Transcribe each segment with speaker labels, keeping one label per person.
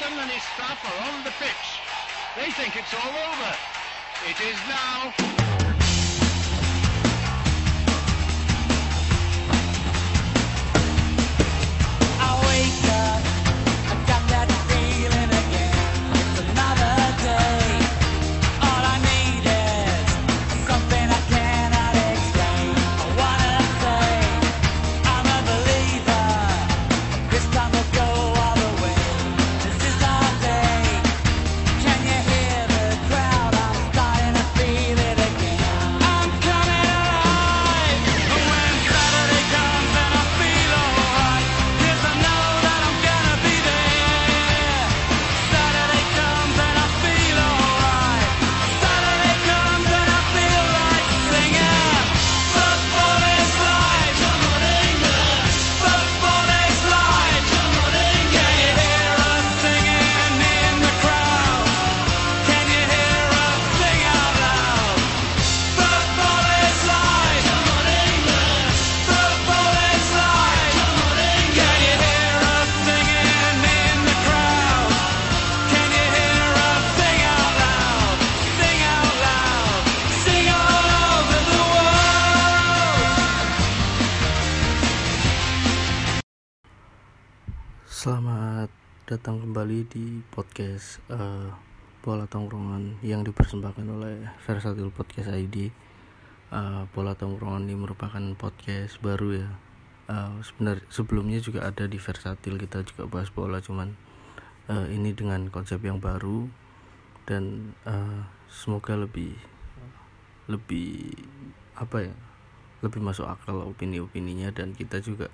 Speaker 1: And his staff are on the pitch. They think it's all over. It is now.
Speaker 2: Datang kembali di podcast eh, Bola Tongkrongan yang dipersembahkan oleh Versatil Podcast ID. Eh, Bola Tongkrongan ini merupakan podcast baru ya. Eh, sebenarnya sebelumnya juga ada di Versatil kita juga bahas bola cuman eh, ini dengan konsep yang baru dan eh, semoga lebih lebih apa ya lebih masuk akal opini-opininya dan kita juga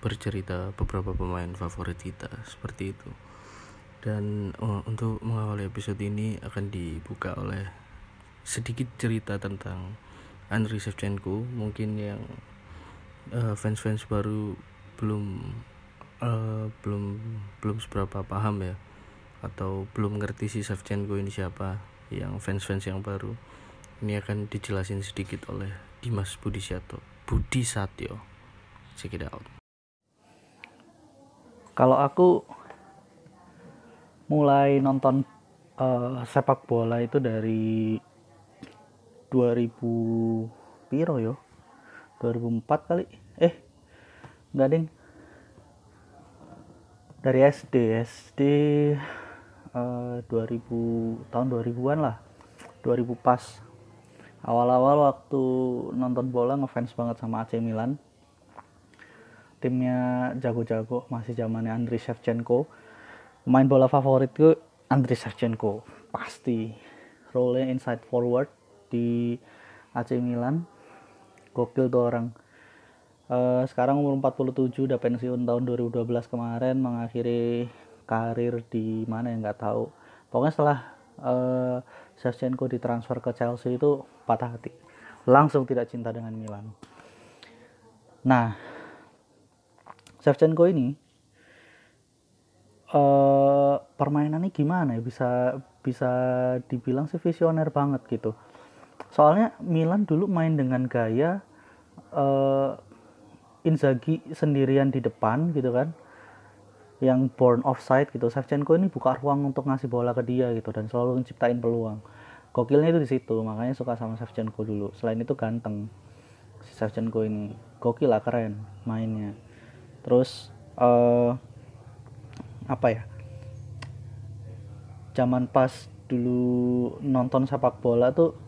Speaker 2: bercerita beberapa pemain favorit kita seperti itu. Dan eh, untuk mengawali episode ini akan dibuka oleh sedikit cerita tentang Andriy Shevchenko. Mungkin yang eh, fans-fans baru belum eh, belum belum seberapa paham ya atau belum ngerti si Shevchenko ini siapa yang fans-fans yang baru ini akan dijelasin sedikit oleh Dimas Budi Satyo Budi Satyo check it out
Speaker 3: Kalau aku mulai nonton eh, sepak bola itu dari 2000 piro yo? 2004 kali. Eh, enggak ding. Dari SD, SD eh, 2000 tahun 2000-an lah. 2000 pas. Awal-awal waktu nonton bola ngefans banget sama AC Milan timnya jago-jago masih zamannya Andriy Shevchenko. Pemain bola favoritku Andriy Shevchenko. Pasti. Role inside forward di AC Milan. Gokil tuh orang. Eh, sekarang umur 47 udah pensiun tahun 2012 kemarin mengakhiri karir di mana ya nggak tahu. Pokoknya setelah eh, Shevchenko ditransfer ke Chelsea itu patah hati. Langsung tidak cinta dengan Milan. Nah Shevchenko ini eh permainannya gimana ya? Bisa bisa dibilang sih visioner banget gitu. Soalnya Milan dulu main dengan gaya eh Inzaghi sendirian di depan gitu kan yang born offside gitu. Shevchenko ini buka ruang untuk ngasih bola ke dia gitu dan selalu menciptain peluang. Gokilnya itu di situ makanya suka sama Shevchenko dulu. Selain itu ganteng si Shevchenko ini. Gokil lah keren mainnya terus eh apa ya? Zaman pas dulu nonton sepak bola tuh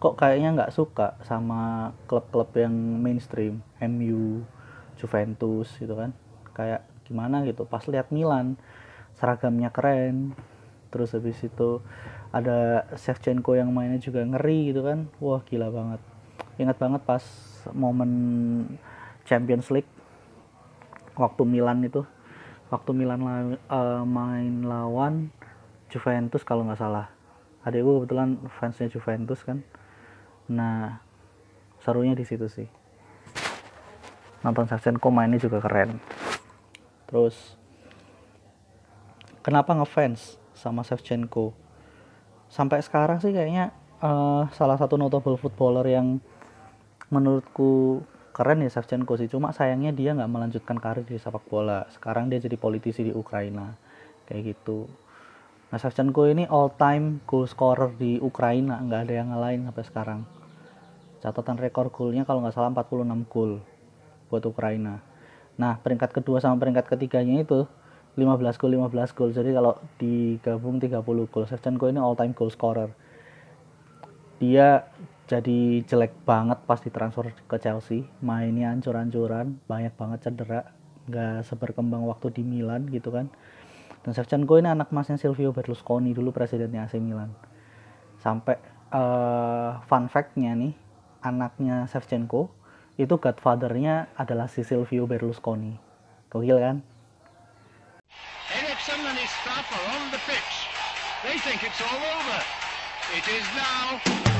Speaker 3: kok kayaknya nggak suka sama klub-klub yang mainstream MU Juventus gitu kan. Kayak gimana gitu pas lihat Milan seragamnya keren. Terus habis itu ada Shevchenko yang mainnya juga ngeri gitu kan. Wah gila banget. Ingat banget pas momen Champions League waktu Milan itu. Waktu Milan la- eh, main lawan Juventus kalau nggak salah. Adikku kebetulan fansnya Juventus kan. Nah serunya di situ sih. Nonton Shevchenko mainnya juga keren. Terus kenapa ngefans sama Shevchenko? Sampai sekarang sih kayaknya eh, salah satu notable footballer yang menurutku keren ya Shevchenko sih. Cuma sayangnya dia nggak melanjutkan karir di sepak bola. Sekarang dia jadi politisi di Ukraina. Kayak gitu. Nah Shevchenko ini all time goal scorer di Ukraina. Nggak ada yang ngalahin sampai sekarang. Catatan rekor golnya kalau nggak salah 46 gol buat Ukraina. Nah peringkat kedua sama peringkat ketiganya itu 15 gol 15 gol. Jadi kalau digabung 30 gol Shevchenko ini all time goal scorer dia jadi jelek banget pas ditransfer ke Chelsea mainnya ancur-ancuran banyak banget cedera nggak seberkembang waktu di Milan gitu kan dan Shevchenko ini anak masnya Silvio Berlusconi dulu presidennya AC Milan sampai eh, fun fact-nya nih anaknya Shevchenko itu godfather-nya adalah si Silvio Berlusconi gokil kan.
Speaker 1: They think it's all over. It is now.